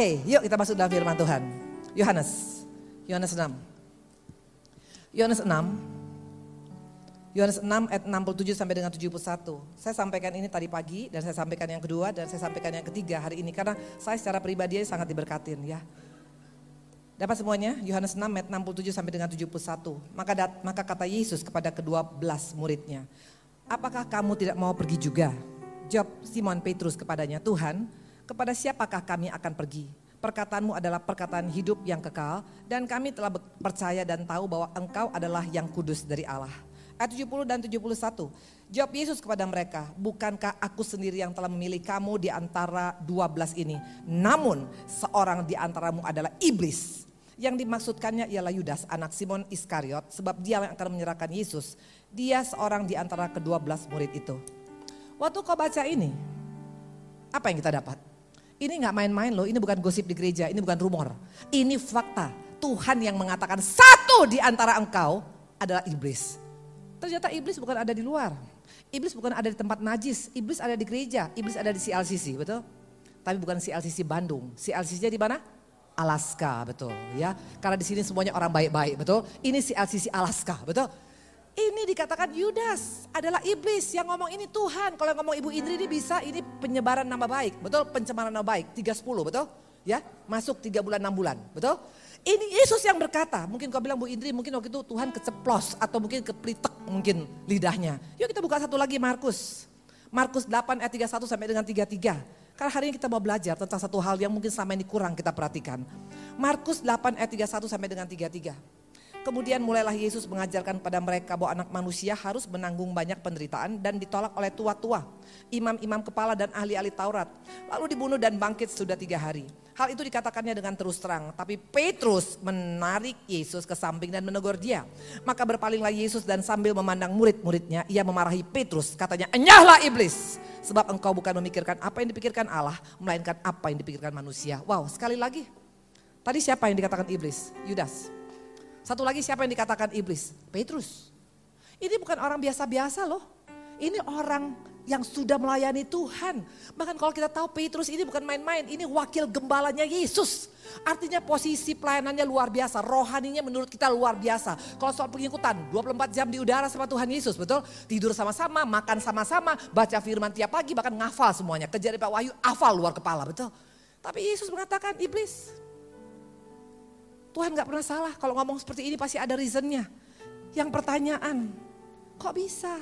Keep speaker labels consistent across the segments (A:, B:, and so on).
A: Oke, yuk kita masuk dalam firman Tuhan. Yohanes, Yohanes 6. Yohanes 6, Yohanes 6 ayat 67 sampai dengan 71. Saya sampaikan ini tadi pagi dan saya sampaikan yang kedua dan saya sampaikan yang ketiga hari ini karena saya secara pribadi sangat diberkatin ya. Dapat semuanya? Yohanes 6 ayat 67 sampai dengan 71. Maka dat, maka kata Yesus kepada kedua belas muridnya, "Apakah kamu tidak mau pergi juga?" Jawab Simon Petrus kepadanya, "Tuhan, kepada siapakah kami akan pergi? Perkataanmu adalah perkataan hidup yang kekal dan kami telah percaya dan tahu bahwa engkau adalah yang kudus dari Allah. Ayat 70 dan 71. Jawab Yesus kepada mereka, bukankah aku sendiri yang telah memilih kamu di antara 12 ini? Namun seorang di antaramu adalah iblis. Yang dimaksudkannya ialah Yudas anak Simon Iskariot sebab dia yang akan menyerahkan Yesus. Dia seorang di antara kedua belas murid itu. Waktu kau baca ini, apa yang kita dapat? Ini nggak main-main loh, ini bukan gosip di gereja, ini bukan rumor. Ini fakta. Tuhan yang mengatakan satu di antara engkau adalah iblis. Ternyata iblis bukan ada di luar. Iblis bukan ada di tempat najis, iblis ada di gereja, iblis ada di CLCC, betul? Tapi bukan CLCC Bandung. CLCC di mana? Alaska, betul ya. Karena di sini semuanya orang baik-baik, betul? Ini CLCC Alaska, betul? Ini dikatakan Yudas adalah iblis yang ngomong ini Tuhan. Kalau ngomong Ibu Indri ini bisa ini penyebaran nama baik. Betul? Pencemaran nama baik. 310 betul? Ya, masuk 3 bulan 6 bulan. Betul? Ini Yesus yang berkata. Mungkin kau bilang Bu Indri mungkin waktu itu Tuhan keceplos atau mungkin keplitek mungkin lidahnya. Yuk kita buka satu lagi Markus. Markus 8 ayat 31 sampai dengan 33. Karena hari ini kita mau belajar tentang satu hal yang mungkin sama ini kurang kita perhatikan. Markus 8 ayat 31 sampai dengan 33. Kemudian mulailah Yesus mengajarkan pada mereka bahwa anak manusia harus menanggung banyak penderitaan dan ditolak oleh tua-tua, imam-imam kepala dan ahli-ahli Taurat. Lalu dibunuh dan bangkit sudah tiga hari. Hal itu dikatakannya dengan terus terang. Tapi Petrus menarik Yesus ke samping dan menegur dia. Maka berpalinglah Yesus dan sambil memandang murid-muridnya, ia memarahi Petrus. Katanya, enyahlah iblis. Sebab engkau bukan memikirkan apa yang dipikirkan Allah, melainkan apa yang dipikirkan manusia. Wow, sekali lagi. Tadi siapa yang dikatakan iblis? Yudas. Satu lagi siapa yang dikatakan iblis? Petrus. Ini bukan orang biasa-biasa loh. Ini orang yang sudah melayani Tuhan. Bahkan kalau kita tahu Petrus ini bukan main-main, ini wakil gembalanya Yesus. Artinya posisi pelayanannya luar biasa, rohaninya menurut kita luar biasa. Kalau soal pengikutan, 24 jam di udara sama Tuhan Yesus, betul? Tidur sama-sama, makan sama-sama, baca firman tiap pagi, bahkan ngafal semuanya. Kejar Pak Wahyu, hafal luar kepala, betul? Tapi Yesus mengatakan, iblis, Tuhan gak pernah salah kalau ngomong seperti ini pasti ada reasonnya. Yang pertanyaan, kok bisa?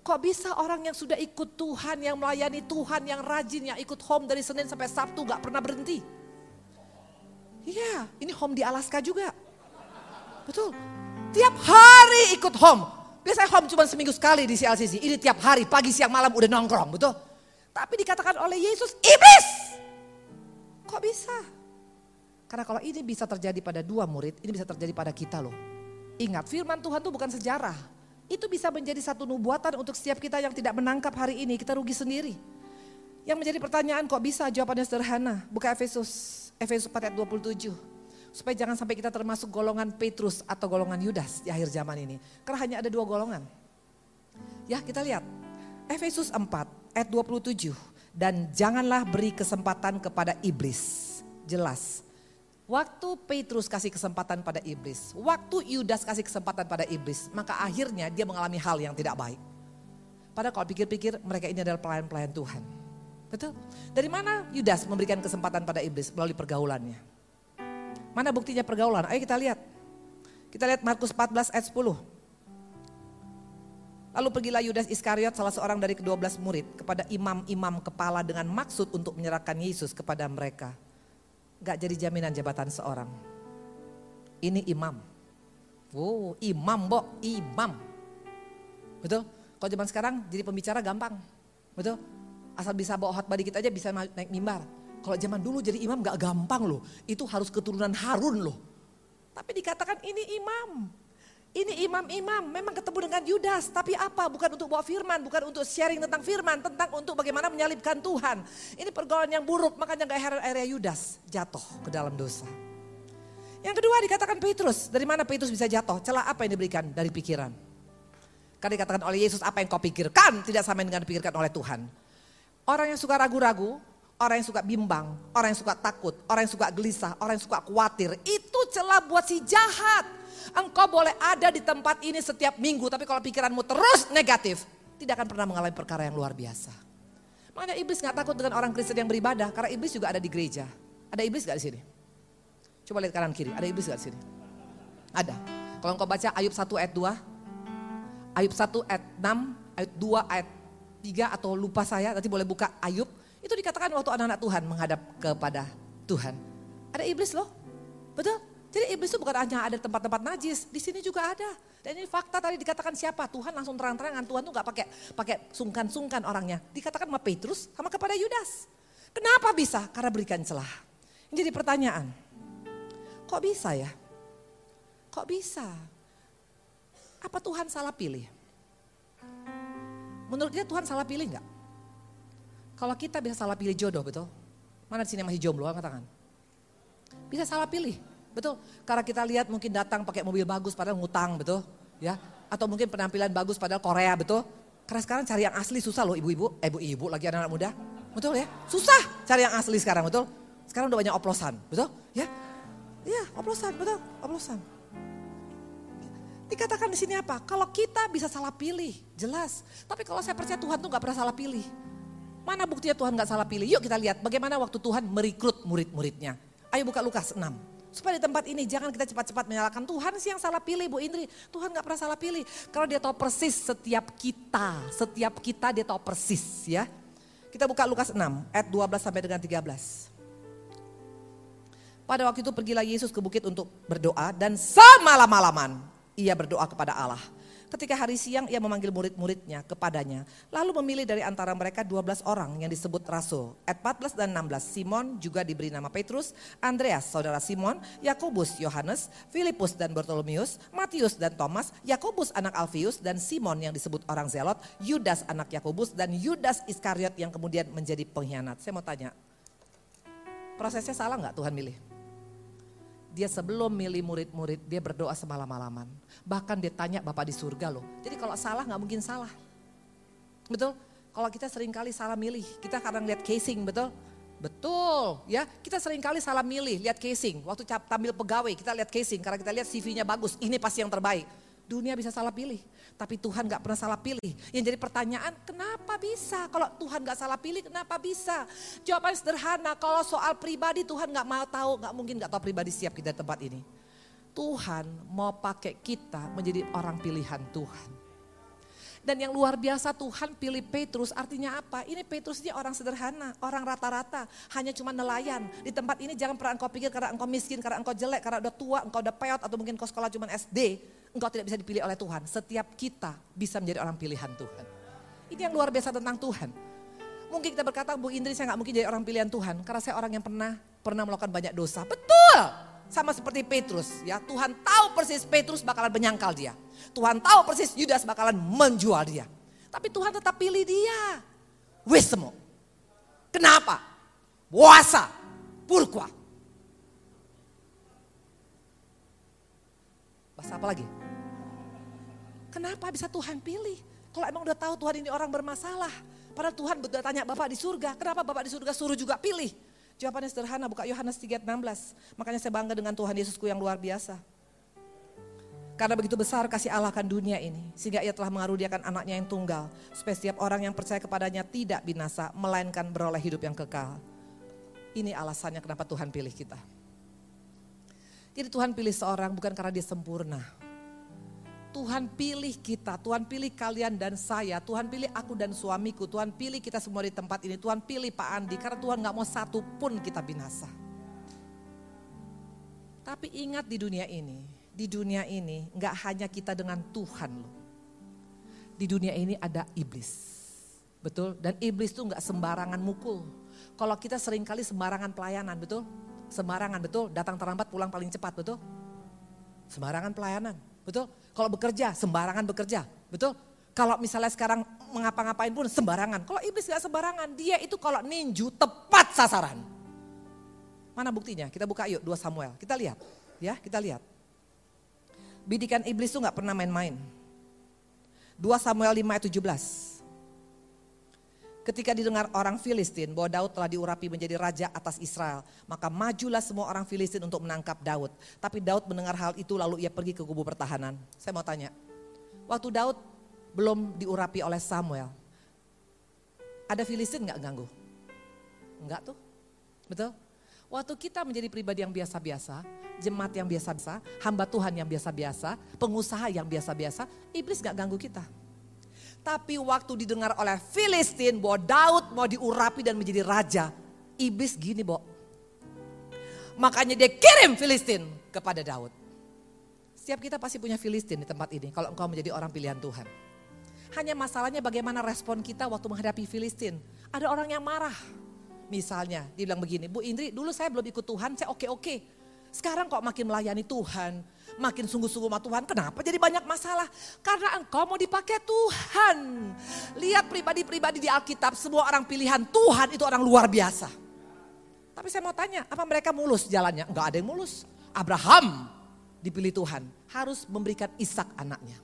A: Kok bisa orang yang sudah ikut Tuhan, yang melayani Tuhan, yang rajin, yang ikut home dari Senin sampai Sabtu gak pernah berhenti? Iya, ini home di Alaska juga. Betul. Tiap hari ikut home. Biasanya home cuma seminggu sekali di CLCC. Ini tiap hari, pagi, siang, malam udah nongkrong, betul? Tapi dikatakan oleh Yesus, iblis. Kok bisa? Karena kalau ini bisa terjadi pada dua murid, ini bisa terjadi pada kita loh. Ingat, firman Tuhan itu bukan sejarah. Itu bisa menjadi satu nubuatan untuk setiap kita yang tidak menangkap hari ini, kita rugi sendiri. Yang menjadi pertanyaan kok bisa jawabannya sederhana. Buka Efesus, Efesus 4 ayat 27. Supaya jangan sampai kita termasuk golongan Petrus atau golongan Yudas di akhir zaman ini. Karena hanya ada dua golongan. Ya kita lihat. Efesus 4 ayat 27. Dan janganlah beri kesempatan kepada iblis. Jelas Waktu Petrus kasih kesempatan pada iblis, waktu Yudas kasih kesempatan pada iblis, maka akhirnya dia mengalami hal yang tidak baik. Padahal kalau pikir-pikir mereka ini adalah pelayan-pelayan Tuhan. Betul? Dari mana Yudas memberikan kesempatan pada iblis melalui pergaulannya? Mana buktinya pergaulan? Ayo kita lihat. Kita lihat Markus 14 ayat 10. Lalu pergilah Yudas Iskariot salah seorang dari kedua belas murid kepada imam-imam kepala dengan maksud untuk menyerahkan Yesus kepada mereka gak jadi jaminan jabatan seorang. Ini imam. Oh, imam, Bo, imam. Betul? Kalau zaman sekarang jadi pembicara gampang. Betul? Asal bisa bawa hot body kita aja bisa naik mimbar. Kalau zaman dulu jadi imam gak gampang loh. Itu harus keturunan Harun loh. Tapi dikatakan ini imam. Ini imam-imam memang ketemu dengan Yudas, tapi apa? Bukan untuk bawa firman, bukan untuk sharing tentang firman, tentang untuk bagaimana menyalibkan Tuhan. Ini pergaulan yang buruk, makanya gak heran area Yudas jatuh ke dalam dosa. Yang kedua dikatakan Petrus, dari mana Petrus bisa jatuh? Celah apa yang diberikan dari pikiran? Karena dikatakan oleh Yesus apa yang kau pikirkan tidak sama dengan dipikirkan oleh Tuhan. Orang yang suka ragu-ragu, orang yang suka bimbang, orang yang suka takut, orang yang suka gelisah, orang yang suka khawatir. Itu celah buat si jahat. Engkau boleh ada di tempat ini setiap minggu, tapi kalau pikiranmu terus negatif, tidak akan pernah mengalami perkara yang luar biasa. Makanya iblis nggak takut dengan orang Kristen yang beribadah, karena iblis juga ada di gereja. Ada iblis gak di sini? Coba lihat kanan kiri, ada iblis gak di sini? Ada. Kalau engkau baca Ayub 1 ayat 2, Ayub 1 ayat 6, Ayub 2 ayat 3 atau lupa saya, nanti boleh buka Ayub. Itu dikatakan waktu anak-anak Tuhan menghadap kepada Tuhan. Ada iblis loh, betul? Jadi iblis itu bukan hanya ada tempat-tempat najis, di sini juga ada. Dan ini fakta tadi dikatakan siapa? Tuhan langsung terang-terangan, Tuhan tuh gak pakai pakai sungkan-sungkan orangnya. Dikatakan sama Petrus sama kepada Yudas. Kenapa bisa? Karena berikan celah. Ini jadi pertanyaan. Kok bisa ya? Kok bisa? Apa Tuhan salah pilih? Menurut dia Tuhan salah pilih enggak? Kalau kita bisa salah pilih jodoh, betul? Mana di sini masih jomblo, angkat tangan. Bisa salah pilih, betul? Karena kita lihat mungkin datang pakai mobil bagus padahal ngutang, betul? Ya, atau mungkin penampilan bagus padahal Korea, betul? Karena sekarang cari yang asli susah loh ibu-ibu, eh ibu-ibu lagi anak-anak muda. Betul ya? Susah cari yang asli sekarang, betul? Sekarang udah banyak oplosan, betul? Ya, Iya, oplosan, betul, oplosan. Dikatakan di sini apa? Kalau kita bisa salah pilih, jelas. Tapi kalau saya percaya Tuhan tuh gak pernah salah pilih. Mana buktinya Tuhan gak salah pilih? Yuk kita lihat bagaimana waktu Tuhan merekrut murid-muridnya. Ayo buka Lukas 6. Supaya di tempat ini jangan kita cepat-cepat menyalahkan Tuhan sih yang salah pilih Bu Indri. Tuhan gak pernah salah pilih. Kalau dia tahu persis setiap kita, setiap kita dia tahu persis ya. Kita buka Lukas 6 ayat 12 sampai dengan 13. Pada waktu itu pergilah Yesus ke bukit untuk berdoa dan semalam-malaman ia berdoa kepada Allah. Ketika hari siang ia memanggil murid-muridnya kepadanya. Lalu memilih dari antara mereka 12 orang yang disebut rasul. Ayat 14 dan 16 Simon juga diberi nama Petrus, Andreas saudara Simon, Yakobus Yohanes, Filipus dan Bartolomeus, Matius dan Thomas, Yakobus anak Alfius dan Simon yang disebut orang Zelot, Yudas anak Yakobus dan Yudas Iskariot yang kemudian menjadi pengkhianat. Saya mau tanya, prosesnya salah nggak Tuhan milih? Dia sebelum milih murid-murid, dia berdoa semalam-malaman. Bahkan dia tanya Bapak di surga loh. Jadi kalau salah nggak mungkin salah. Betul? Kalau kita sering kali salah milih, kita kadang lihat casing, betul? Betul, ya. Kita sering kali salah milih, lihat casing. Waktu tampil pegawai, kita lihat casing karena kita lihat CV-nya bagus. Ini pasti yang terbaik. Dunia bisa salah pilih, tapi Tuhan gak pernah salah pilih. Yang jadi pertanyaan, kenapa bisa? Kalau Tuhan gak salah pilih, kenapa bisa? Jawabannya sederhana, kalau soal pribadi Tuhan gak mau tahu, gak mungkin gak tahu pribadi siap kita tempat ini. Tuhan mau pakai kita menjadi orang pilihan Tuhan. Dan yang luar biasa Tuhan pilih Petrus artinya apa? Ini Petrus ini orang sederhana, orang rata-rata, hanya cuma nelayan. Di tempat ini jangan pernah engkau pikir karena engkau miskin, karena engkau jelek, karena udah tua, engkau udah peot atau mungkin kau sekolah cuma SD. Engkau tidak bisa dipilih oleh Tuhan. Setiap kita bisa menjadi orang pilihan Tuhan. Ini yang luar biasa tentang Tuhan. Mungkin kita berkata, Bu Indri saya nggak mungkin jadi orang pilihan Tuhan. Karena saya orang yang pernah pernah melakukan banyak dosa. Betul! Sama seperti Petrus ya. Tuhan tahu persis Petrus bakalan menyangkal dia. Tuhan tahu persis Yudas bakalan menjual dia. Tapi Tuhan tetap pilih dia. Wismo. Kenapa? Puasa. Purkwa. Bahasa apa lagi? Kenapa bisa Tuhan pilih? Kalau emang udah tahu Tuhan ini orang bermasalah. Padahal Tuhan udah tanya Bapak di surga. Kenapa Bapak di surga suruh juga pilih? Jawabannya sederhana, buka Yohanes 3:16. Makanya saya bangga dengan Tuhan Yesusku yang luar biasa. Karena begitu besar kasih Allah akan dunia ini, sehingga ia telah mengaruniakan anaknya yang tunggal, supaya setiap orang yang percaya kepadanya tidak binasa, melainkan beroleh hidup yang kekal. Ini alasannya kenapa Tuhan pilih kita. Jadi Tuhan pilih seorang bukan karena dia sempurna. Tuhan pilih kita, Tuhan pilih kalian dan saya, Tuhan pilih aku dan suamiku, Tuhan pilih kita semua di tempat ini, Tuhan pilih Pak Andi karena Tuhan gak mau satu pun kita binasa. Tapi ingat di dunia ini, di dunia ini nggak hanya kita dengan Tuhan loh. Di dunia ini ada iblis. Betul? Dan iblis tuh nggak sembarangan mukul. Kalau kita sering kali sembarangan pelayanan, betul? Sembarangan, betul? Datang terlambat, pulang paling cepat, betul? Sembarangan pelayanan, betul? Kalau bekerja, sembarangan bekerja, betul? Kalau misalnya sekarang mengapa-ngapain pun sembarangan. Kalau iblis gak sembarangan, dia itu kalau ninju tepat sasaran. Mana buktinya? Kita buka yuk 2 Samuel. Kita lihat, ya kita lihat. Bidikan iblis tuh gak pernah main-main. 2 Samuel 5 ayat 17. Ketika didengar orang Filistin bahwa Daud telah diurapi menjadi raja atas Israel, maka majulah semua orang Filistin untuk menangkap Daud. Tapi Daud mendengar hal itu lalu ia pergi ke kubu pertahanan. Saya mau tanya, waktu Daud belum diurapi oleh Samuel, ada Filistin nggak ganggu? Enggak tuh, betul? Waktu kita menjadi pribadi yang biasa-biasa, jemaat yang biasa-biasa, hamba Tuhan yang biasa-biasa, pengusaha yang biasa-biasa, iblis nggak ganggu kita. Tapi waktu didengar oleh Filistin bahwa Daud mau diurapi dan menjadi raja. Iblis gini, Bo. Makanya dia kirim Filistin kepada Daud. Setiap kita pasti punya Filistin di tempat ini kalau engkau menjadi orang pilihan Tuhan. Hanya masalahnya bagaimana respon kita waktu menghadapi Filistin. Ada orang yang marah. Misalnya, dia bilang begini, Bu Indri dulu saya belum ikut Tuhan, saya oke-oke. Sekarang kok makin melayani Tuhan, makin sungguh-sungguh sama Tuhan. Kenapa jadi banyak masalah? Karena engkau mau dipakai Tuhan. Lihat pribadi-pribadi di Alkitab, semua orang pilihan Tuhan itu orang luar biasa. Tapi saya mau tanya, apa mereka mulus jalannya? Enggak ada yang mulus. Abraham dipilih Tuhan, harus memberikan Ishak anaknya.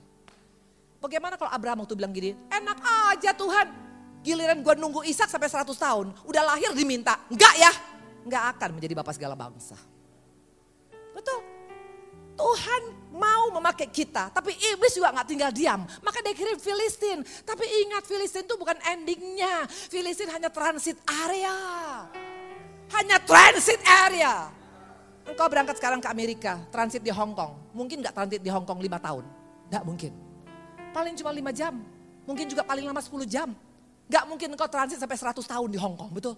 A: Bagaimana kalau Abraham waktu bilang gini, enak aja Tuhan, giliran gue nunggu Ishak sampai 100 tahun, udah lahir diminta. Enggak ya, enggak akan menjadi bapak segala bangsa. Betul. Tuhan mau memakai kita, tapi iblis juga nggak tinggal diam. Maka dia kirim Filistin. Tapi ingat Filistin itu bukan endingnya. Filistin hanya transit area. Hanya transit area. Engkau berangkat sekarang ke Amerika, transit di Hong Kong. Mungkin nggak transit di Hong Kong lima tahun. Nggak mungkin. Paling cuma lima jam. Mungkin juga paling lama 10 jam. Gak mungkin engkau transit sampai 100 tahun di Hong Kong, betul?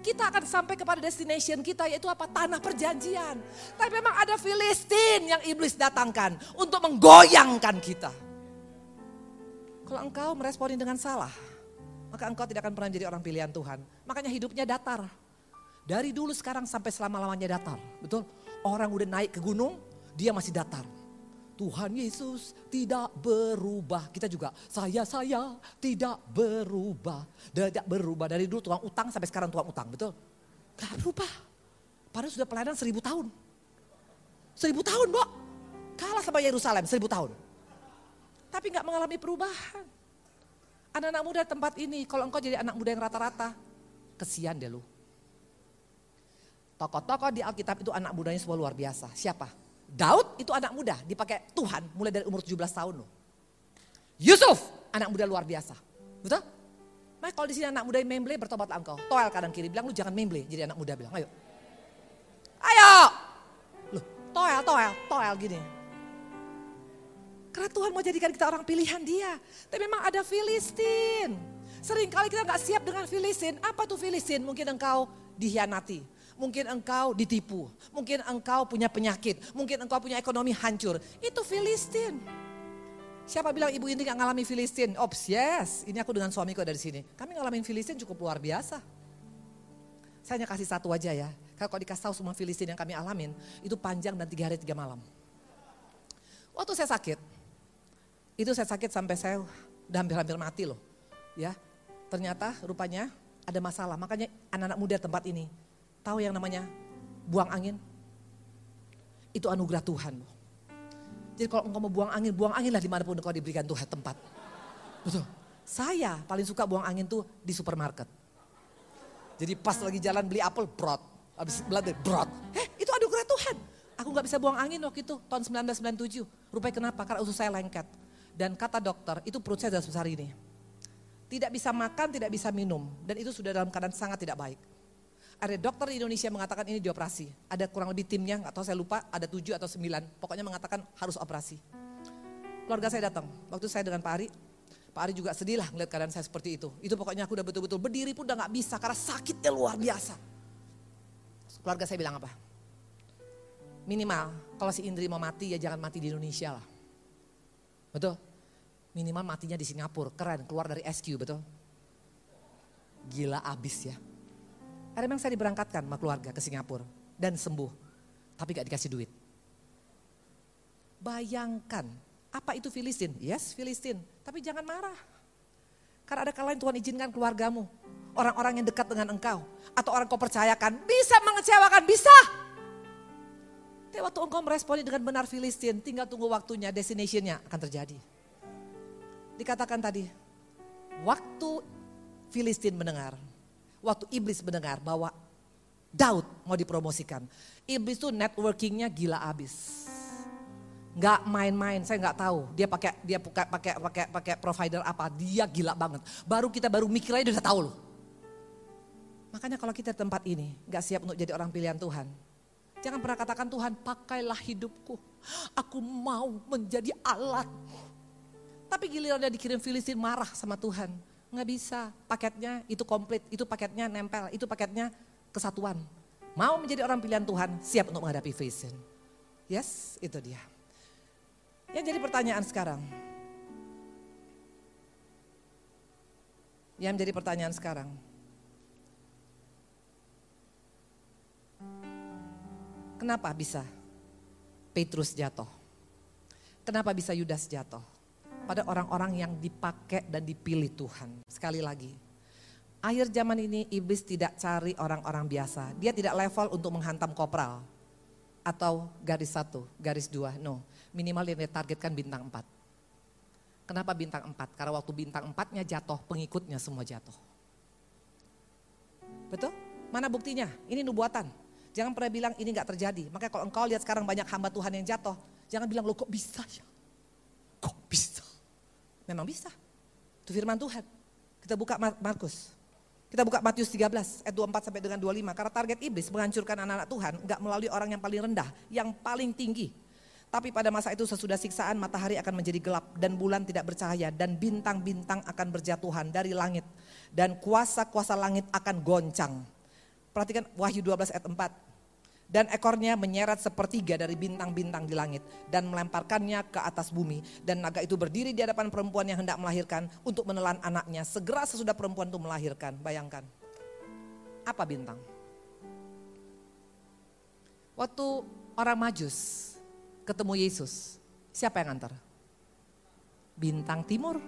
A: Kita akan sampai kepada destination kita yaitu apa? Tanah perjanjian. Tapi memang ada Filistin yang iblis datangkan untuk menggoyangkan kita. Kalau engkau meresponi dengan salah, maka engkau tidak akan pernah jadi orang pilihan Tuhan. Makanya hidupnya datar. Dari dulu sekarang sampai selama-lamanya datar. Betul? Orang udah naik ke gunung, dia masih datar. Tuhan Yesus tidak berubah. Kita juga, saya, saya tidak berubah. Tidak berubah. Dari dulu tukang utang sampai sekarang tukang utang, betul? Gak berubah. Padahal sudah pelayanan seribu tahun. Seribu tahun, Bok. Kalah sama Yerusalem, seribu tahun. Tapi gak mengalami perubahan. Anak-anak muda tempat ini, kalau engkau jadi anak muda yang rata-rata, kesian deh lu. Tokoh-tokoh di Alkitab itu anak mudanya semua luar biasa. Siapa? Daud itu anak muda, dipakai Tuhan mulai dari umur 17 tahun loh. Yusuf, anak muda luar biasa. Betul? Nah kalau di sini anak muda yang memble, bertobatlah engkau. Toel kanan kiri, bilang lu jangan memble, jadi anak muda bilang, ayo. Ayo! Loh, toel, toel, toel gini. Karena Tuhan mau jadikan kita orang pilihan dia. Tapi memang ada Filistin. Seringkali kita nggak siap dengan Filistin. Apa tuh Filistin? Mungkin engkau dihianati mungkin engkau ditipu, mungkin engkau punya penyakit, mungkin engkau punya ekonomi hancur. Itu Filistin. Siapa bilang ibu ini gak ngalami Filistin? Ops, yes. Ini aku dengan suamiku dari sini. Kami ngalamin Filistin cukup luar biasa. Saya hanya kasih satu aja ya. Kalau dikasih tahu semua Filistin yang kami alamin, itu panjang dan tiga hari tiga malam. Waktu saya sakit, itu saya sakit sampai saya udah hampir-hampir mati loh. Ya, ternyata rupanya ada masalah. Makanya anak-anak muda tempat ini Tahu yang namanya buang angin? Itu anugerah Tuhan. Jadi kalau engkau mau buang angin, buang angin lah di mana pun engkau diberikan Tuhan tempat. Betul. Saya paling suka buang angin tuh di supermarket. Jadi pas lagi jalan beli apel, brot. Habis belanja, brot. Eh itu anugerah Tuhan. Aku gak bisa buang angin waktu itu, tahun 1997. Rupanya kenapa? Karena usus saya lengket. Dan kata dokter, itu perut saya sudah sebesar ini. Tidak bisa makan, tidak bisa minum. Dan itu sudah dalam keadaan sangat tidak baik ada dokter di Indonesia mengatakan ini dioperasi. Ada kurang lebih timnya, atau saya lupa, ada tujuh atau sembilan. Pokoknya mengatakan harus operasi. Keluarga saya datang, waktu saya dengan Pak Ari, Pak Ari juga sedih lah ngeliat keadaan saya seperti itu. Itu pokoknya aku udah betul-betul berdiri pun udah gak bisa karena sakitnya luar biasa. Keluarga saya bilang apa? Minimal kalau si Indri mau mati ya jangan mati di Indonesia lah. Betul? Minimal matinya di Singapura, keren, keluar dari SQ, betul? Gila abis ya. Akhirnya memang saya diberangkatkan sama keluarga ke Singapura dan sembuh. Tapi gak dikasih duit. Bayangkan, apa itu Filistin? Yes, Filistin. Tapi jangan marah. Karena ada kalahin Tuhan izinkan keluargamu. Orang-orang yang dekat dengan engkau. Atau orang kau percayakan, bisa mengecewakan, bisa. Tapi waktu engkau meresponi dengan benar Filistin, tinggal tunggu waktunya, destinationnya akan terjadi. Dikatakan tadi, waktu Filistin mendengar, waktu iblis mendengar bahwa Daud mau dipromosikan. Iblis tuh networkingnya gila abis. Nggak main-main, saya nggak tahu. Dia pakai dia pakai pakai pakai pakai provider apa? Dia gila banget. Baru kita baru mikir aja udah tahu loh. Makanya kalau kita tempat ini nggak siap untuk jadi orang pilihan Tuhan, jangan pernah katakan Tuhan pakailah hidupku. Aku mau menjadi alat. Tapi giliran dia dikirim Filistin marah sama Tuhan. Nggak bisa, paketnya itu komplit, itu paketnya nempel, itu paketnya kesatuan. Mau menjadi orang pilihan Tuhan, siap untuk menghadapi Filistin. Yes, itu dia. Yang jadi pertanyaan sekarang. Yang menjadi pertanyaan sekarang. Kenapa bisa Petrus jatuh? Kenapa bisa Yudas jatuh? Pada orang-orang yang dipakai dan dipilih Tuhan. Sekali lagi, akhir zaman ini iblis tidak cari orang-orang biasa. Dia tidak level untuk menghantam kopral atau garis satu, garis dua. No, minimal yang ditargetkan bintang empat. Kenapa bintang empat? Karena waktu bintang empatnya jatuh, pengikutnya semua jatuh. Betul? Mana buktinya? Ini nubuatan. Jangan pernah bilang ini nggak terjadi. Makanya kalau engkau lihat sekarang banyak hamba Tuhan yang jatuh, jangan bilang lo kok bisa ya? Memang bisa. Itu firman Tuhan. Kita buka Markus. Kita buka Matius 13 ayat 24 sampai dengan 25. Karena target iblis menghancurkan anak-anak Tuhan nggak melalui orang yang paling rendah, yang paling tinggi. Tapi pada masa itu sesudah siksaan matahari akan menjadi gelap dan bulan tidak bercahaya dan bintang-bintang akan berjatuhan dari langit dan kuasa-kuasa langit akan goncang. Perhatikan Wahyu 12 ayat 4. Dan ekornya menyeret sepertiga dari bintang-bintang di langit dan melemparkannya ke atas bumi. Dan naga itu berdiri di hadapan perempuan yang hendak melahirkan untuk menelan anaknya. Segera sesudah perempuan itu melahirkan. Bayangkan. Apa bintang? Waktu orang majus ketemu Yesus, siapa yang antar? Bintang timur.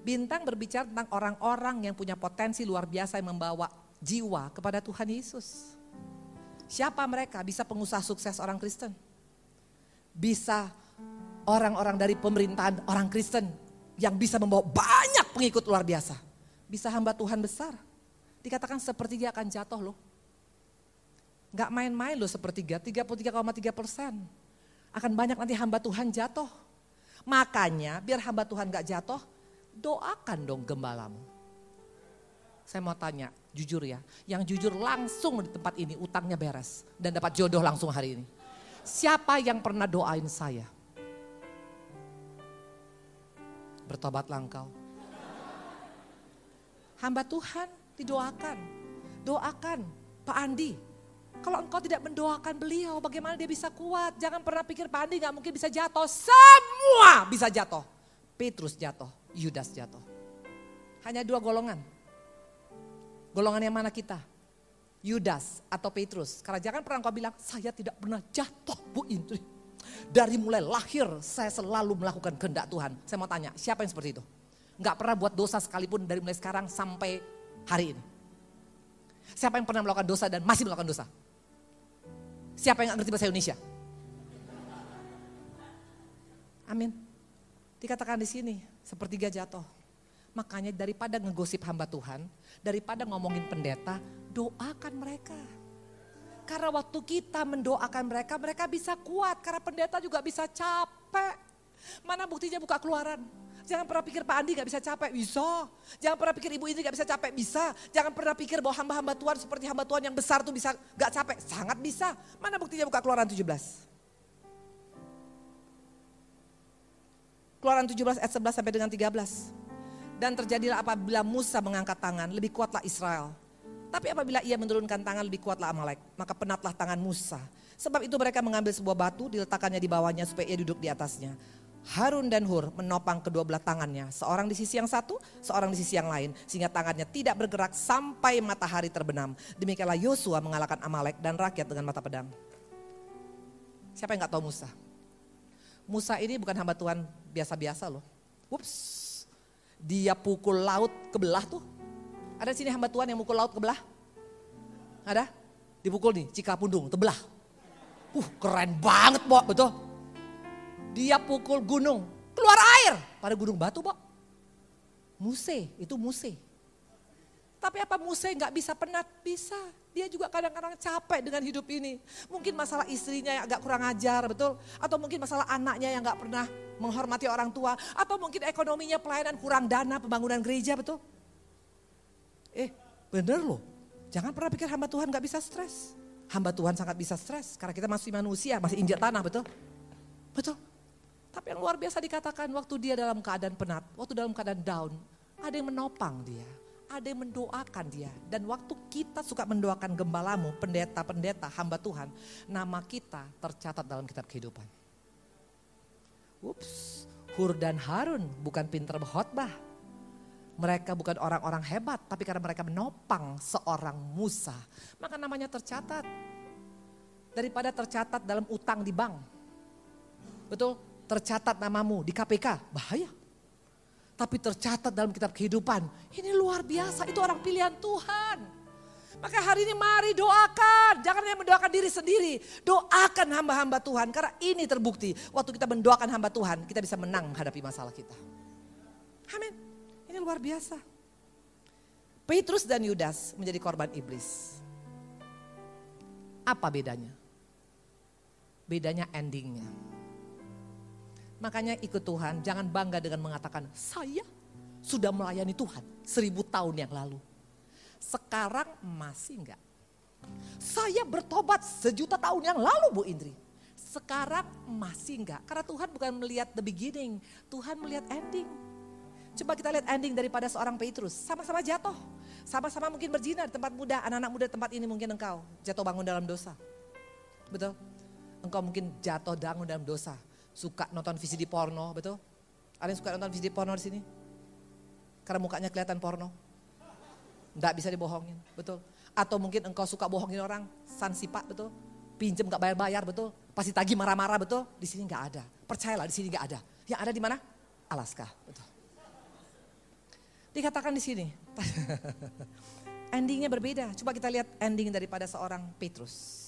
A: Bintang berbicara tentang orang-orang yang punya potensi luar biasa yang membawa jiwa kepada Tuhan Yesus. Siapa mereka? Bisa pengusaha sukses orang Kristen. Bisa orang-orang dari pemerintahan orang Kristen yang bisa membawa banyak pengikut luar biasa. Bisa hamba Tuhan besar. Dikatakan sepertiga akan jatuh loh. Gak main-main loh sepertiga, 33,3 persen. Akan banyak nanti hamba Tuhan jatuh. Makanya biar hamba Tuhan gak jatuh, doakan dong gembalamu. Saya mau tanya, jujur ya, yang jujur langsung di tempat ini utangnya beres dan dapat jodoh langsung hari ini. Siapa yang pernah doain saya? Bertobatlah engkau. Hamba Tuhan didoakan. Doakan Pak Andi. Kalau engkau tidak mendoakan beliau, bagaimana dia bisa kuat? Jangan pernah pikir Pak Andi gak mungkin bisa jatuh. Semua bisa jatuh. Petrus jatuh, Yudas jatuh. Hanya dua golongan Golongan yang mana kita? Yudas atau Petrus. Karena jangan pernah kau bilang, saya tidak pernah jatuh Bu Indri. Dari mulai lahir saya selalu melakukan kehendak Tuhan. Saya mau tanya, siapa yang seperti itu? Enggak pernah buat dosa sekalipun dari mulai sekarang sampai hari ini. Siapa yang pernah melakukan dosa dan masih melakukan dosa? Siapa yang ngerti bahasa Indonesia? Amin. Dikatakan di sini, sepertiga jatuh. Makanya daripada ngegosip hamba Tuhan, daripada ngomongin pendeta, doakan mereka. Karena waktu kita mendoakan mereka, mereka bisa kuat. Karena pendeta juga bisa capek. Mana buktinya buka keluaran? Jangan pernah pikir Pak Andi gak bisa capek, bisa. Jangan pernah pikir Ibu ini gak bisa capek, bisa. Jangan pernah pikir bahwa hamba-hamba Tuhan seperti hamba Tuhan yang besar tuh bisa gak capek, sangat bisa. Mana buktinya buka keluaran 17? Keluaran 17 ayat 11 sampai dengan 13. Dan terjadilah apabila Musa mengangkat tangan, lebih kuatlah Israel. Tapi apabila ia menurunkan tangan, lebih kuatlah Amalek. Maka penatlah tangan Musa. Sebab itu mereka mengambil sebuah batu, diletakkannya di bawahnya supaya ia duduk di atasnya. Harun dan Hur menopang kedua belah tangannya, seorang di sisi yang satu, seorang di sisi yang lain, sehingga tangannya tidak bergerak sampai matahari terbenam. Demikianlah Yosua mengalahkan Amalek dan rakyat dengan mata pedang. Siapa yang gak tahu Musa? Musa ini bukan hamba Tuhan biasa-biasa loh. Ups, dia pukul laut ke belah tuh. Ada sini hamba Tuhan yang mukul laut ke belah? Ada? Dipukul nih, Cikapundung, tebelah. Uh, keren banget, Bo, betul. Dia pukul gunung, keluar air pada gunung batu, Bo. Muse, itu Muse. Tapi apa Musa nggak bisa penat? Bisa. Dia juga kadang-kadang capek dengan hidup ini. Mungkin masalah istrinya yang agak kurang ajar, betul? Atau mungkin masalah anaknya yang nggak pernah menghormati orang tua. Atau mungkin ekonominya pelayanan kurang dana pembangunan gereja, betul? Eh, bener loh. Jangan pernah pikir hamba Tuhan nggak bisa stres. Hamba Tuhan sangat bisa stres karena kita masih manusia, masih injak tanah, betul? Betul. Tapi yang luar biasa dikatakan waktu dia dalam keadaan penat, waktu dalam keadaan down, ada yang menopang dia ada yang mendoakan dia. Dan waktu kita suka mendoakan gembalamu, pendeta-pendeta, hamba Tuhan, nama kita tercatat dalam kitab kehidupan. Ups, Hur dan Harun bukan pinter berkhotbah. Mereka bukan orang-orang hebat, tapi karena mereka menopang seorang Musa, maka namanya tercatat. Daripada tercatat dalam utang di bank. Betul? Tercatat namamu di KPK, bahaya tapi tercatat dalam kitab kehidupan. Ini luar biasa, itu orang pilihan Tuhan. Maka hari ini mari doakan, jangan hanya mendoakan diri sendiri. Doakan hamba-hamba Tuhan, karena ini terbukti. Waktu kita mendoakan hamba Tuhan, kita bisa menang menghadapi masalah kita. Amin, ini luar biasa. Petrus dan Yudas menjadi korban iblis. Apa bedanya? Bedanya endingnya. Makanya ikut Tuhan, jangan bangga dengan mengatakan, saya sudah melayani Tuhan seribu tahun yang lalu. Sekarang masih enggak. Saya bertobat sejuta tahun yang lalu Bu Indri. Sekarang masih enggak. Karena Tuhan bukan melihat the beginning, Tuhan melihat ending. Coba kita lihat ending daripada seorang Petrus. Sama-sama jatuh. Sama-sama mungkin berzina di tempat muda. Anak-anak muda tempat ini mungkin engkau jatuh bangun dalam dosa. Betul? Engkau mungkin jatuh bangun dalam dosa suka nonton VCD porno, betul? Ada yang suka nonton VCD porno di sini? Karena mukanya kelihatan porno. Enggak bisa dibohongin, betul? Atau mungkin engkau suka bohongin orang, sansipa, betul? Pinjem gak bayar-bayar, betul? Pasti tagi marah-marah, betul? Di sini nggak ada. Percayalah, di sini nggak ada. Yang ada di mana? Alaska, betul. Dikatakan di sini. Endingnya berbeda. Coba kita lihat ending daripada seorang Petrus.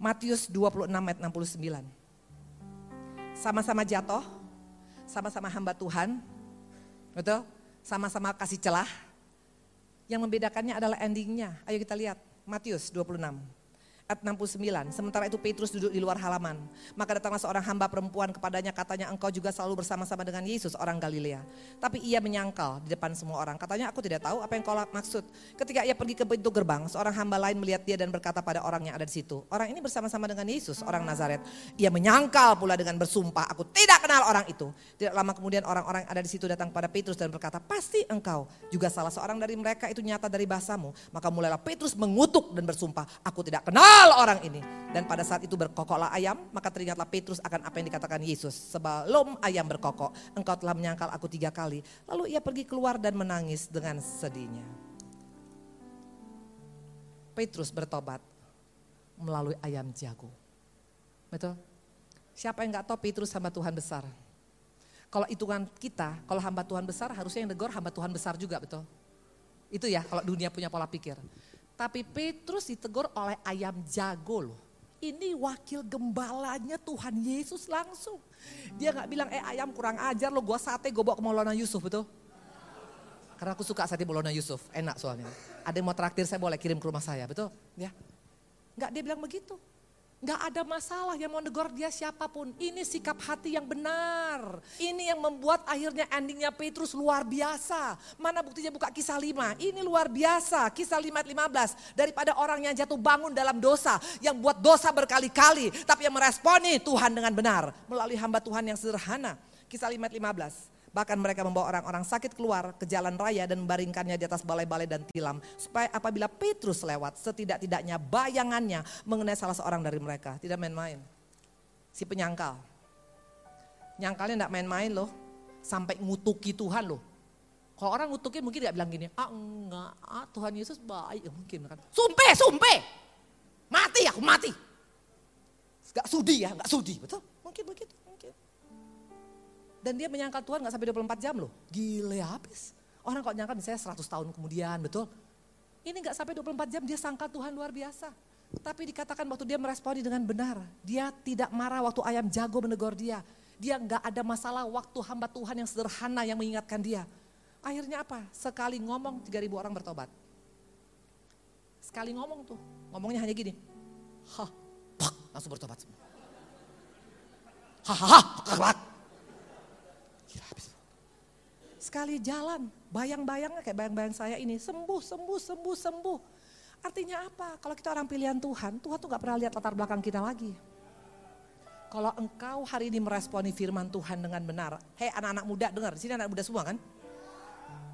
A: Matius 26 ayat 69 sama-sama jatuh, sama-sama hamba Tuhan, betul? Sama-sama kasih celah. Yang membedakannya adalah endingnya. Ayo kita lihat, Matius 26 ayat 69. Sementara itu Petrus duduk di luar halaman. Maka datanglah seorang hamba perempuan kepadanya katanya engkau juga selalu bersama-sama dengan Yesus orang Galilea. Tapi ia menyangkal di depan semua orang. Katanya aku tidak tahu apa yang kau maksud. Ketika ia pergi ke pintu gerbang, seorang hamba lain melihat dia dan berkata pada orang yang ada di situ. Orang ini bersama-sama dengan Yesus orang Nazaret. Ia menyangkal pula dengan bersumpah aku tidak kenal orang itu. Tidak lama kemudian orang-orang ada di situ datang pada Petrus dan berkata pasti engkau juga salah seorang dari mereka itu nyata dari bahasamu. Maka mulailah Petrus mengutuk dan bersumpah aku tidak kenal Kenal orang ini. Dan pada saat itu berkokoklah ayam, maka teringatlah Petrus akan apa yang dikatakan Yesus. Sebelum ayam berkokok, engkau telah menyangkal aku tiga kali. Lalu ia pergi keluar dan menangis dengan sedihnya. Petrus bertobat melalui ayam jago. Betul? Siapa yang gak tahu Petrus hamba Tuhan besar? Kalau hitungan kita, kalau hamba Tuhan besar harusnya yang negor hamba Tuhan besar juga betul? Itu ya kalau dunia punya pola pikir. Tapi Petrus ditegur oleh ayam jago loh. Ini wakil gembalanya Tuhan Yesus langsung. Dia nggak bilang, eh ayam kurang ajar loh, gue sate gue bawa ke Maulana Yusuf, betul? Karena aku suka sate Maulana Yusuf, enak soalnya. Ada yang mau traktir saya boleh kirim ke rumah saya, betul? Ya, Nggak dia bilang begitu. Gak ada masalah yang mau negor dia siapa pun. Ini sikap hati yang benar. Ini yang membuat akhirnya endingnya Petrus luar biasa. Mana buktinya buka kisah 5. Ini luar biasa. Kisah 5 ayat 15. Daripada orang yang jatuh bangun dalam dosa. Yang buat dosa berkali-kali. Tapi yang meresponi Tuhan dengan benar. Melalui hamba Tuhan yang sederhana. Kisah 5 ayat 15. Bahkan mereka membawa orang-orang sakit keluar ke jalan raya dan membaringkannya di atas balai-balai dan tilam. Supaya apabila Petrus lewat, setidak-tidaknya bayangannya mengenai salah seorang dari mereka. Tidak main-main. Si penyangkal. Nyangkalnya tidak main-main loh. Sampai ngutuki Tuhan loh. Kalau orang ngutukin mungkin gak bilang gini, ah enggak, ah Tuhan Yesus baik. Ya, mungkin kan. Sumpah, sumpah. Mati aku, mati. Gak sudi ya, gak sudi. Betul? Mungkin begitu. Dan dia menyangkal Tuhan gak sampai 24 jam loh. Gile habis. Orang kok nyangkal misalnya 100 tahun kemudian, betul? Ini gak sampai 24 jam dia sangkal Tuhan luar biasa. Tapi dikatakan waktu dia meresponi dengan benar. Dia tidak marah waktu ayam jago menegur dia. Dia gak ada masalah waktu hamba Tuhan yang sederhana yang mengingatkan dia. Akhirnya apa? Sekali ngomong 3000 orang bertobat. Sekali ngomong tuh, ngomongnya hanya gini. Hah, pak, langsung bertobat semua. Hahaha, Gila habis. Sekali jalan, bayang-bayangnya kayak bayang-bayang saya ini, sembuh, sembuh, sembuh, sembuh. Artinya apa? Kalau kita orang pilihan Tuhan, Tuhan tuh gak pernah lihat latar belakang kita lagi. Kalau engkau hari ini meresponi firman Tuhan dengan benar. Hei anak-anak muda dengar, sini anak muda semua kan?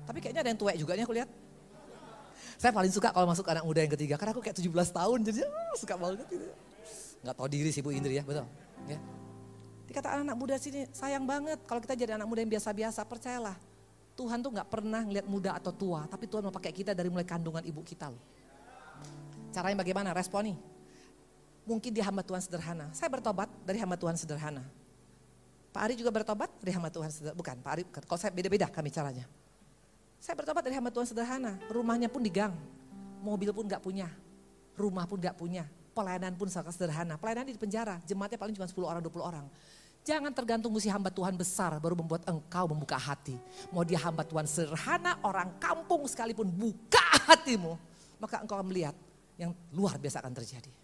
A: Tapi kayaknya ada yang tua juga nih aku lihat. Saya paling suka kalau masuk anak muda yang ketiga, karena aku kayak 17 tahun jadi oh, suka banget gitu. Gak tahu diri sih Bu Indri ya, betul? Ya. Dikata anak, anak muda sini sayang banget kalau kita jadi anak muda yang biasa-biasa, percayalah. Tuhan tuh gak pernah ngeliat muda atau tua, tapi Tuhan mau pakai kita dari mulai kandungan ibu kita loh. Caranya bagaimana? Responi mungkin dia hamba Tuhan sederhana. Saya bertobat dari hamba Tuhan sederhana. Pak Ari juga bertobat dari hamba Tuhan sederhana. Bukan, Pak Ari, kalau saya beda-beda kami caranya. Saya bertobat dari hamba Tuhan sederhana. Rumahnya pun di gang. Mobil pun gak punya. Rumah pun gak punya. Pelayanan pun sangat sederhana. Pelayanan di penjara. Jemaatnya paling cuma 10 orang, 20 orang. Jangan tergantung mesti hamba Tuhan besar baru membuat engkau membuka hati. Mau dia hamba Tuhan sederhana, orang kampung sekalipun buka hatimu. Maka engkau akan melihat yang luar biasa akan terjadi.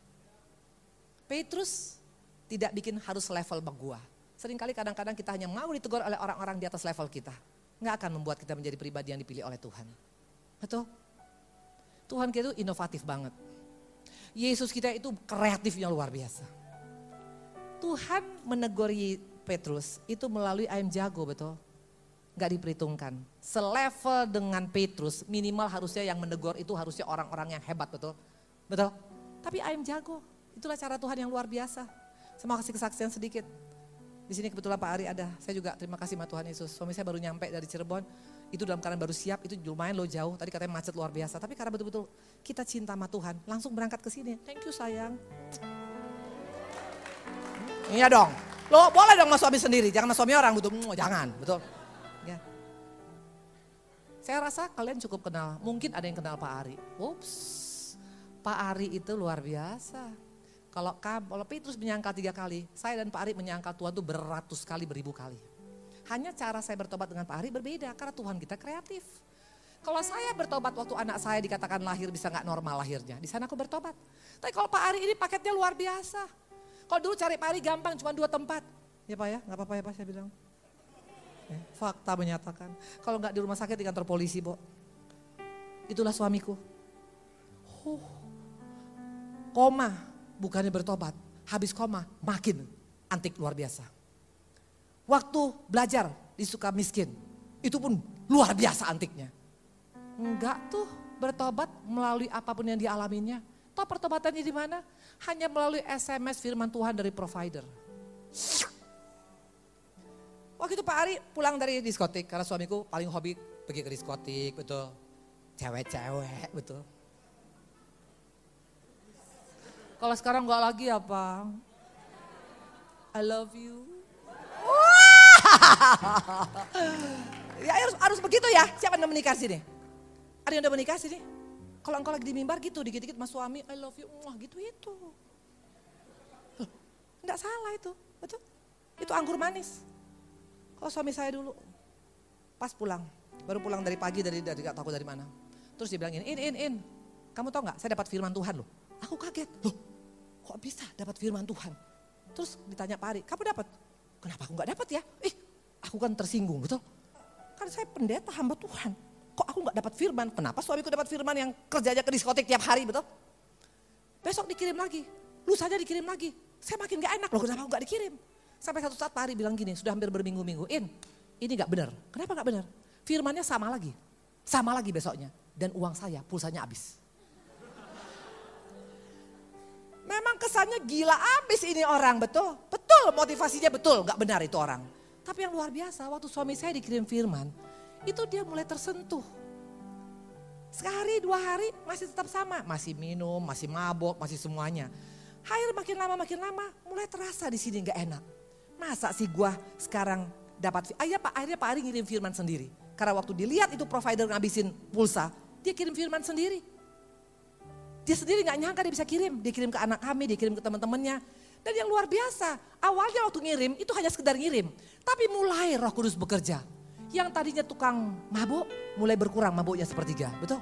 A: Petrus tidak bikin harus level sama gua. Seringkali kadang-kadang kita hanya mau ditegur oleh orang-orang di atas level kita. Nggak akan membuat kita menjadi pribadi yang dipilih oleh Tuhan. Betul? Tuhan kita itu inovatif banget. Yesus kita itu kreatifnya luar biasa. Tuhan menegur Petrus itu melalui ayam jago betul. Gak diperhitungkan. Selevel dengan Petrus minimal harusnya yang menegur itu harusnya orang-orang yang hebat betul. Betul? Tapi ayam jago Itulah cara Tuhan yang luar biasa. Saya kasih kesaksian sedikit. Di sini kebetulan Pak Ari ada. Saya juga terima kasih sama Tuhan Yesus. Suami saya baru nyampe dari Cirebon. Itu dalam keadaan baru siap, itu lumayan lo jauh. Tadi katanya macet luar biasa. Tapi karena betul-betul kita cinta sama Tuhan, langsung berangkat ke sini. Thank you sayang. Iya dong. Lo boleh dong sama suami sendiri, jangan sama suami orang betul. Jangan, betul. Ya. Saya rasa kalian cukup kenal. Mungkin ada yang kenal Pak Ari. Ups, Pak Ari itu luar biasa. Kalau, kalau Petrus menyangkal tiga kali, saya dan Pak Ari menyangkal Tuhan itu beratus kali, beribu kali. Hanya cara saya bertobat dengan Pak Ari berbeda, karena Tuhan kita kreatif. Kalau saya bertobat waktu anak saya dikatakan lahir bisa nggak normal lahirnya, di sana aku bertobat. Tapi kalau Pak Ari ini paketnya luar biasa. Kalau dulu cari Pak Ari gampang, cuma dua tempat. Ya Pak ya, nggak apa-apa ya Pak saya bilang. Ya, fakta menyatakan, kalau nggak di rumah sakit di kantor polisi, Bo. Itulah suamiku. Huh. Koma, bukannya bertobat, habis koma makin antik luar biasa. Waktu belajar di suka miskin, itu pun luar biasa antiknya. Enggak tuh bertobat melalui apa pun yang dialaminya. Tahu pertobatannya di mana? Hanya melalui SMS firman Tuhan dari provider. Waktu itu Pak Ari pulang dari diskotik karena suamiku paling hobi pergi ke diskotik, betul. Cewek-cewek, betul. Kalau sekarang nggak lagi apa? I love you. ya harus harus begitu ya. Siapa yang menikah sini? Ada yang udah menikah sini? Kalau engkau lagi di mimbar gitu, dikit-dikit mas suami, I love you, wah gitu itu. Enggak salah itu, betul? Itu anggur manis. Kalau suami saya dulu, pas pulang, baru pulang dari pagi dari dari gak tahu dari mana. Terus dia bilang ini, in, in, in, kamu tau gak, saya dapat firman Tuhan loh. Aku kaget, loh kok bisa dapat firman Tuhan? Terus ditanya Pak Ari, kamu dapat? Kenapa aku gak dapat ya? Ih, aku kan tersinggung, betul? Kan saya pendeta hamba Tuhan. Kok aku gak dapat firman? Kenapa suamiku dapat firman yang kerjanya ke diskotik tiap hari, betul? Besok dikirim lagi, lu saja dikirim lagi. Saya makin gak enak loh, kenapa aku gak dikirim? Sampai satu saat Pak Ari bilang gini, sudah hampir berminggu-minggu, In, ini gak benar. Kenapa gak benar? Firmannya sama lagi, sama lagi besoknya. Dan uang saya, pulsanya habis. Memang kesannya gila abis ini orang, betul? Betul, motivasinya betul, gak benar itu orang. Tapi yang luar biasa, waktu suami saya dikirim firman, itu dia mulai tersentuh. Sehari, dua hari masih tetap sama. Masih minum, masih mabok, masih semuanya. Akhir makin lama, makin lama mulai terasa di sini gak enak. Masa sih gua sekarang dapat, akhirnya Pak, akhirnya Pak Ari ngirim firman sendiri. Karena waktu dilihat itu provider ngabisin pulsa, dia kirim firman sendiri. Dia sendiri nggak nyangka dia bisa kirim. Dia kirim ke anak kami, dia kirim ke teman-temannya. Dan yang luar biasa, awalnya waktu ngirim itu hanya sekedar ngirim. Tapi mulai roh kudus bekerja. Yang tadinya tukang mabuk, mulai berkurang mabuknya sepertiga, betul?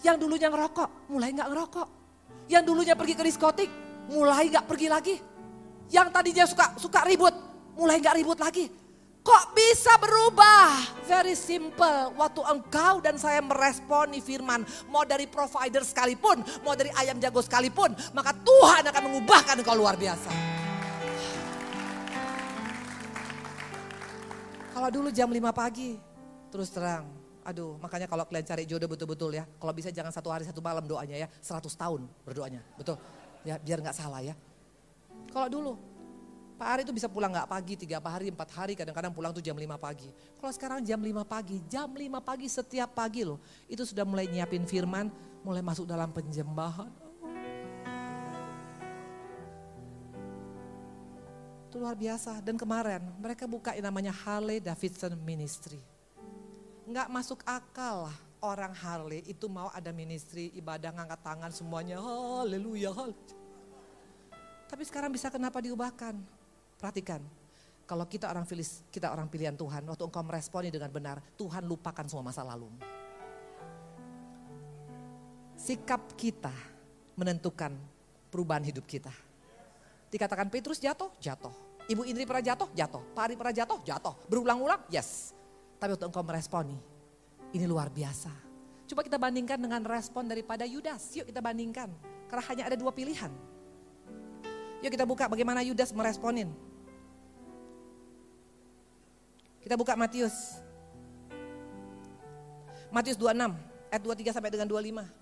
A: Yang dulunya ngerokok, mulai nggak ngerokok. Yang dulunya pergi ke diskotik, mulai nggak pergi lagi. Yang tadinya suka suka ribut, mulai nggak ribut lagi. Kok bisa berubah? Very simple. Waktu engkau dan saya meresponi firman, mau dari provider sekalipun, mau dari ayam jago sekalipun, maka Tuhan akan mengubahkan engkau luar biasa. Kalau dulu jam 5 pagi, terus terang, aduh makanya kalau kalian cari jodoh betul-betul ya, kalau bisa jangan satu hari satu malam doanya ya, 100 tahun berdoanya, betul. Ya biar nggak salah ya. Kalau dulu Pak Ari itu bisa pulang nggak pagi, tiga hari, empat hari, kadang-kadang pulang tuh jam 5 pagi. Kalau sekarang jam 5 pagi, jam 5 pagi setiap pagi loh. Itu sudah mulai nyiapin firman, mulai masuk dalam penjembahan. Itu luar biasa. Dan kemarin mereka buka yang namanya Harley Davidson Ministry. Nggak masuk akal lah orang Harley itu mau ada ministry, ibadah ngangkat tangan semuanya. Haleluya. Tapi sekarang bisa kenapa diubahkan? Perhatikan, kalau kita orang filis, kita orang pilihan Tuhan, waktu engkau meresponi dengan benar, Tuhan lupakan semua masa lalu. Sikap kita menentukan perubahan hidup kita. Dikatakan Petrus jatuh, jatuh. Ibu Indri pernah jatuh, jatuh. Pak Ari pernah jatuh, jatuh. Berulang-ulang, yes. Tapi waktu engkau meresponi, ini luar biasa. Coba kita bandingkan dengan respon daripada Yudas. Yuk kita bandingkan. Karena hanya ada dua pilihan. Yuk kita buka bagaimana Yudas meresponin. Kita buka Matius. Matius 26 ayat 23 sampai dengan 25.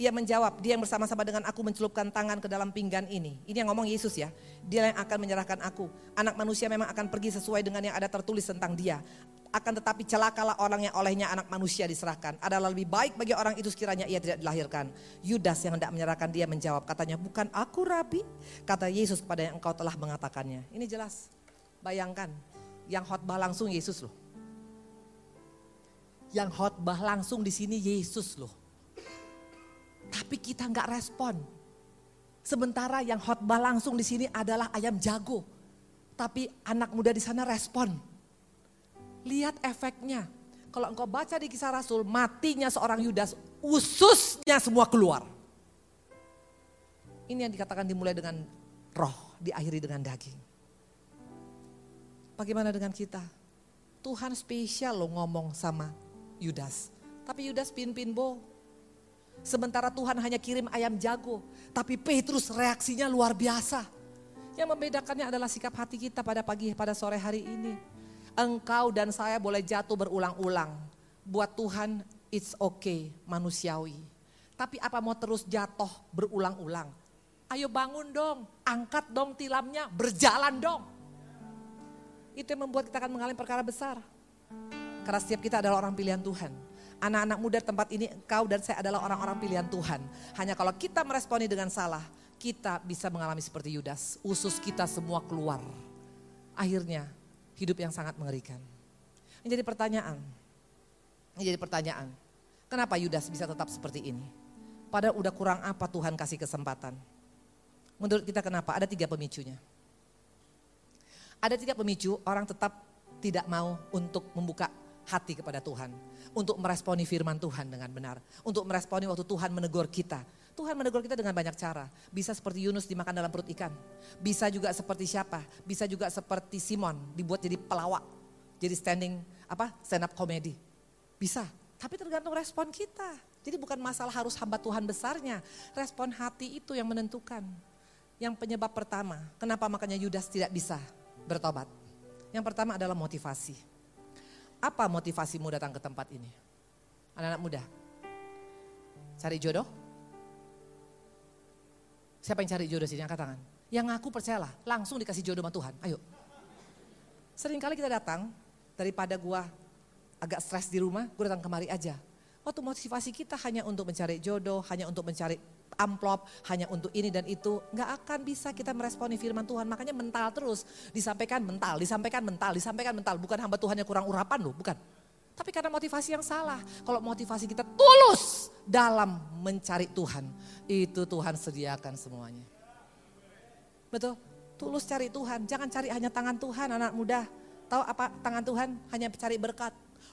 A: Ia menjawab, dia yang bersama-sama dengan aku mencelupkan tangan ke dalam pinggan ini. Ini yang ngomong Yesus ya. Dia yang akan menyerahkan aku. Anak manusia memang akan pergi sesuai dengan yang ada tertulis tentang dia. Akan tetapi celakalah orang yang olehnya anak manusia diserahkan. Adalah lebih baik bagi orang itu sekiranya ia tidak dilahirkan. Yudas yang hendak menyerahkan dia menjawab katanya, bukan aku rabi. Kata Yesus kepada yang engkau telah mengatakannya. Ini jelas. Bayangkan, yang khotbah langsung Yesus loh. Yang khotbah langsung di sini Yesus loh. Tapi kita nggak respon. Sementara yang khotbah langsung di sini adalah ayam jago. Tapi anak muda di sana respon. Lihat efeknya. Kalau engkau baca di kisah Rasul, matinya seorang Yudas, ususnya semua keluar. Ini yang dikatakan dimulai dengan roh, diakhiri dengan daging. Bagaimana dengan kita? Tuhan spesial loh ngomong sama Yudas. Tapi Yudas pin-pin-bo. Sementara Tuhan hanya kirim ayam jago. Tapi Petrus reaksinya luar biasa. Yang membedakannya adalah sikap hati kita pada pagi, pada sore hari ini. Engkau dan saya boleh jatuh berulang-ulang. Buat Tuhan it's okay, manusiawi. Tapi apa mau terus jatuh berulang-ulang? Ayo bangun dong, angkat dong tilamnya, berjalan dong. Itu yang membuat kita akan mengalami perkara besar. Karena setiap kita adalah orang pilihan Tuhan. Anak-anak muda tempat ini engkau dan saya adalah orang-orang pilihan Tuhan. Hanya kalau kita meresponi dengan salah, kita bisa mengalami seperti Yudas. Usus kita semua keluar. Akhirnya hidup yang sangat mengerikan. Ini jadi pertanyaan. Ini jadi pertanyaan. Kenapa Yudas bisa tetap seperti ini? Padahal udah kurang apa Tuhan kasih kesempatan. Menurut kita kenapa? Ada tiga pemicunya. Ada tiga pemicu orang tetap tidak mau untuk membuka hati kepada Tuhan. Untuk meresponi firman Tuhan dengan benar. Untuk meresponi waktu Tuhan menegur kita. Tuhan menegur kita dengan banyak cara. Bisa seperti Yunus dimakan dalam perut ikan. Bisa juga seperti siapa? Bisa juga seperti Simon dibuat jadi pelawak. Jadi standing apa? Stand up comedy. Bisa. Tapi tergantung respon kita. Jadi bukan masalah harus hamba Tuhan besarnya. Respon hati itu yang menentukan. Yang penyebab pertama, kenapa makanya Yudas tidak bisa bertobat. Yang pertama adalah motivasi. Apa motivasimu datang ke tempat ini? Anak-anak muda, cari jodoh? Siapa yang cari jodoh sini? Angkat tangan. Yang aku percayalah, langsung dikasih jodoh sama Tuhan. Ayo. Seringkali kita datang, daripada gua agak stres di rumah, gue datang kemari aja. Waktu motivasi kita hanya untuk mencari jodoh, hanya untuk mencari amplop hanya untuk ini dan itu, nggak akan bisa kita meresponi firman Tuhan. Makanya mental terus, disampaikan mental, disampaikan mental, disampaikan mental. Bukan hamba Tuhan yang kurang urapan loh, bukan. Tapi karena motivasi yang salah. Kalau motivasi kita tulus dalam mencari Tuhan, itu Tuhan sediakan semuanya. Betul? Tulus cari Tuhan, jangan cari hanya tangan Tuhan anak muda. Tahu apa tangan Tuhan? Hanya cari berkat.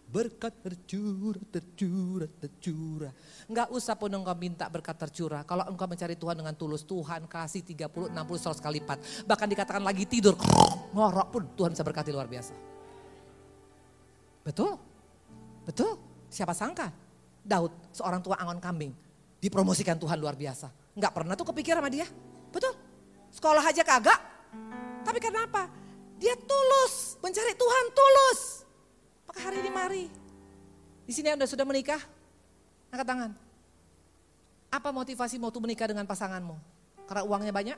A: Berkat tercurah, tercurah, tercurah. Enggak usah pun engkau minta berkat tercurah. Kalau engkau mencari Tuhan dengan tulus, Tuhan kasih 30, 60, 100 kali lipat. Bahkan dikatakan lagi tidur, ngorok pun Tuhan bisa berkati luar biasa. Betul? Betul? Siapa sangka? Daud, seorang tua angon kambing, dipromosikan Tuhan luar biasa. Enggak pernah tuh kepikiran sama dia. Betul? Sekolah aja kagak. Tapi kenapa? Dia tulus, mencari Tuhan tulus. Maka hari ini mari. Di sini Anda sudah menikah? Angkat tangan. Apa motivasi mau tuh menikah dengan pasanganmu? Karena uangnya banyak?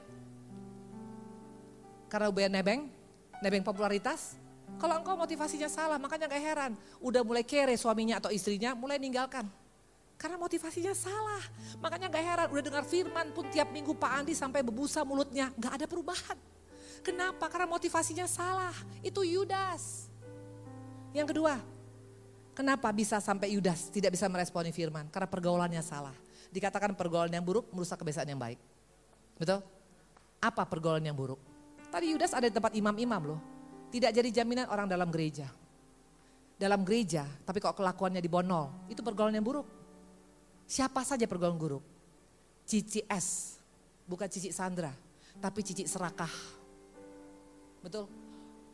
A: Karena bayar nebeng? Nebeng popularitas? Kalau engkau motivasinya salah, makanya gak heran. Udah mulai kere suaminya atau istrinya, mulai ninggalkan. Karena motivasinya salah. Makanya gak heran, udah dengar firman pun tiap minggu Pak Andi sampai bebusa mulutnya. Gak ada perubahan. Kenapa? Karena motivasinya salah. Itu Yudas. Yang kedua, kenapa bisa sampai Yudas tidak bisa meresponi firman? Karena pergaulannya salah. Dikatakan pergaulan yang buruk merusak kebiasaan yang baik. Betul? Apa pergaulan yang buruk? Tadi Yudas ada di tempat imam-imam loh. Tidak jadi jaminan orang dalam gereja. Dalam gereja, tapi kok kelakuannya dibonol, itu pergaulan yang buruk. Siapa saja pergaulan buruk? Cici S, bukan Cici Sandra, tapi Cici Serakah. Betul?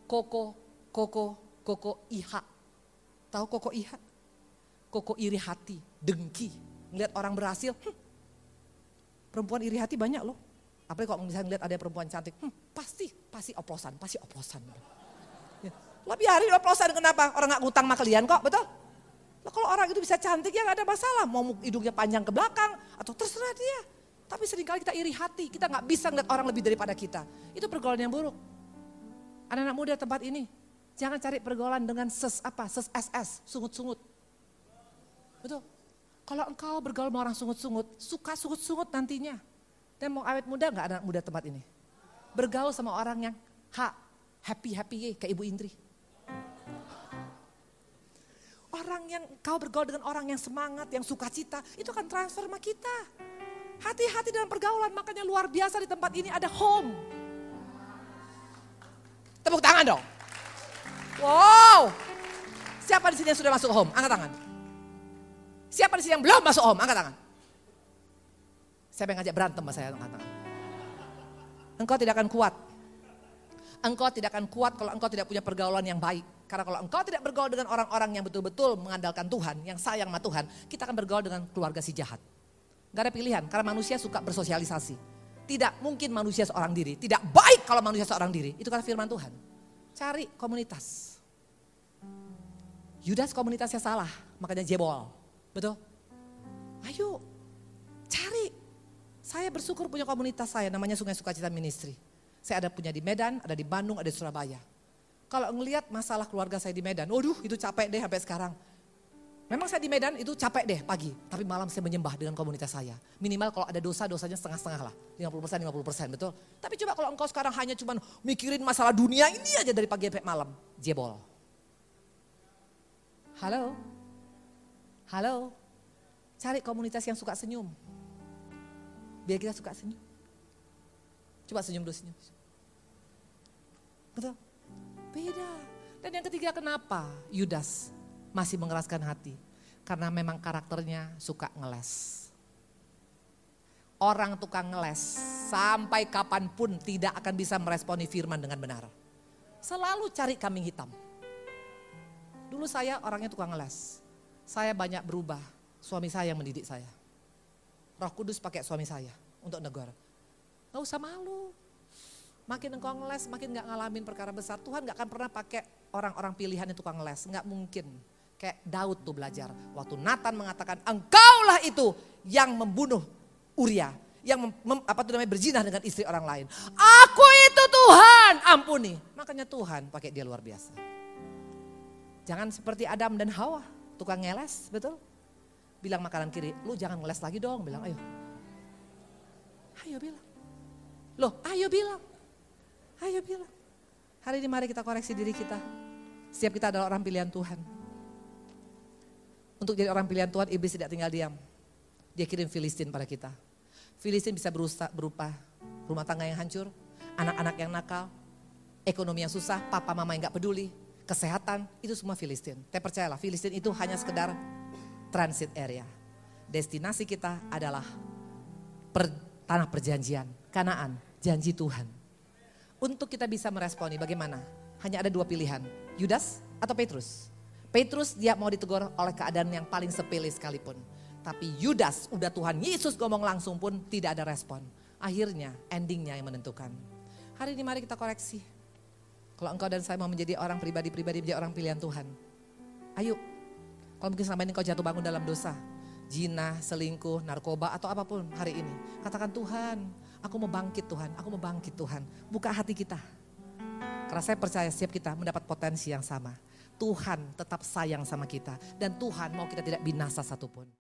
A: Koko, Koko, Koko Iha. Tahu Koko Iha? Koko iri hati, dengki. Ngeliat orang berhasil, hm, perempuan iri hati banyak loh. Apalagi kalau misalnya ngeliat ada perempuan cantik, hm, pasti, pasti oplosan, pasti oplosan. Ya. Lah biarin oplosan kenapa? Orang gak ngutang sama kalian kok, betul? Lah kalau orang itu bisa cantik ya gak ada masalah. Mau hidungnya panjang ke belakang atau terserah dia. Tapi sering kali kita iri hati, kita gak bisa ngeliat orang lebih daripada kita. Itu pergaulan yang buruk. Anak-anak muda tempat ini, Jangan cari pergaulan dengan ses apa, ses SS, sungut-sungut. Betul. Kalau engkau bergaul sama orang sungut-sungut, suka sungut-sungut nantinya. Dan mau awet muda nggak anak muda tempat ini? Bergaul sama orang yang ha, happy-happy kayak Ibu Indri. Orang yang kau bergaul dengan orang yang semangat, yang sukacita, itu akan transfer sama kita. Hati-hati dalam pergaulan, makanya luar biasa di tempat ini ada home. Tepuk tangan dong. Wow. Siapa di sini yang sudah masuk home? Angkat tangan. Siapa di sini yang belum masuk home? Angkat tangan. Siapa yang ngajak berantem sama saya? Angkat tangan. Engkau tidak akan kuat. Engkau tidak akan kuat kalau engkau tidak punya pergaulan yang baik. Karena kalau engkau tidak bergaul dengan orang-orang yang betul-betul mengandalkan Tuhan, yang sayang sama Tuhan, kita akan bergaul dengan keluarga si jahat. Gak ada pilihan, karena manusia suka bersosialisasi. Tidak mungkin manusia seorang diri, tidak baik kalau manusia seorang diri. Itu karena firman Tuhan. Cari komunitas. Yudas komunitasnya salah, makanya jebol. Betul? Ayo, cari. Saya bersyukur punya komunitas saya, namanya Sungai Sukacita Ministry. Saya ada punya di Medan, ada di Bandung, ada di Surabaya. Kalau ngelihat masalah keluarga saya di Medan, waduh itu capek deh sampai sekarang. Memang saya di Medan itu capek deh pagi, tapi malam saya menyembah dengan komunitas saya. Minimal kalau ada dosa, dosanya setengah-setengah lah. 50%, 50% betul. Tapi coba kalau engkau sekarang hanya cuma mikirin masalah dunia ini aja dari pagi sampai malam. Jebol. Halo? Halo? Cari komunitas yang suka senyum. Biar kita suka senyum. Coba senyum dulu senyum. Betul? Beda. Dan yang ketiga kenapa Yudas masih mengeraskan hati. Karena memang karakternya suka ngeles. Orang tukang ngeles sampai kapan pun tidak akan bisa meresponi firman dengan benar. Selalu cari kambing hitam. Dulu saya orangnya tukang ngeles. Saya banyak berubah. Suami saya yang mendidik saya. Roh Kudus pakai suami saya untuk negara. Gak usah malu. Makin engkau ngeles, makin gak ngalamin perkara besar. Tuhan gak akan pernah pakai orang-orang pilihan yang tukang ngeles. Gak mungkin. Kayak Daud tuh belajar. Waktu Nathan mengatakan, engkaulah itu yang membunuh Uria. Yang mem, mem, apa tuh namanya berzina dengan istri orang lain. Aku itu Tuhan, ampuni. Makanya Tuhan pakai dia luar biasa. Jangan seperti Adam dan Hawa, tukang ngeles, betul? Bilang makanan kiri, lu jangan ngeles lagi dong, bilang ayo. Ayo bilang. Loh, ayo bilang. Ayo bilang. Hari ini mari kita koreksi diri kita. Setiap kita adalah orang pilihan Tuhan. Untuk jadi orang pilihan Tuhan, iblis tidak tinggal diam. Dia kirim Filistin pada kita. Filistin bisa berusaha, berupa rumah tangga yang hancur, anak-anak yang nakal, ekonomi yang susah, papa mama yang gak peduli, kesehatan, itu semua Filistin. Tapi percayalah, Filistin itu hanya sekedar transit area. Destinasi kita adalah per, tanah perjanjian, Kanaan, janji Tuhan. Untuk kita bisa meresponi bagaimana? Hanya ada dua pilihan, Yudas atau Petrus. Petrus dia mau ditegur oleh keadaan yang paling sepele sekalipun. Tapi Yudas udah Tuhan Yesus ngomong langsung pun tidak ada respon. Akhirnya endingnya yang menentukan. Hari ini mari kita koreksi. Kalau engkau dan saya mau menjadi orang pribadi-pribadi, menjadi orang pilihan Tuhan. Ayo, kalau mungkin selama ini kau jatuh bangun dalam dosa, jina, selingkuh, narkoba atau apa pun hari ini. Katakan Tuhan, aku mau bangkit Tuhan, aku mau bangkit Tuhan. Buka hati kita. Karena saya percaya setiap kita mendapat potensi yang sama. Tuhan tetap sayang sama kita dan Tuhan mau kita tidak binasa satupun.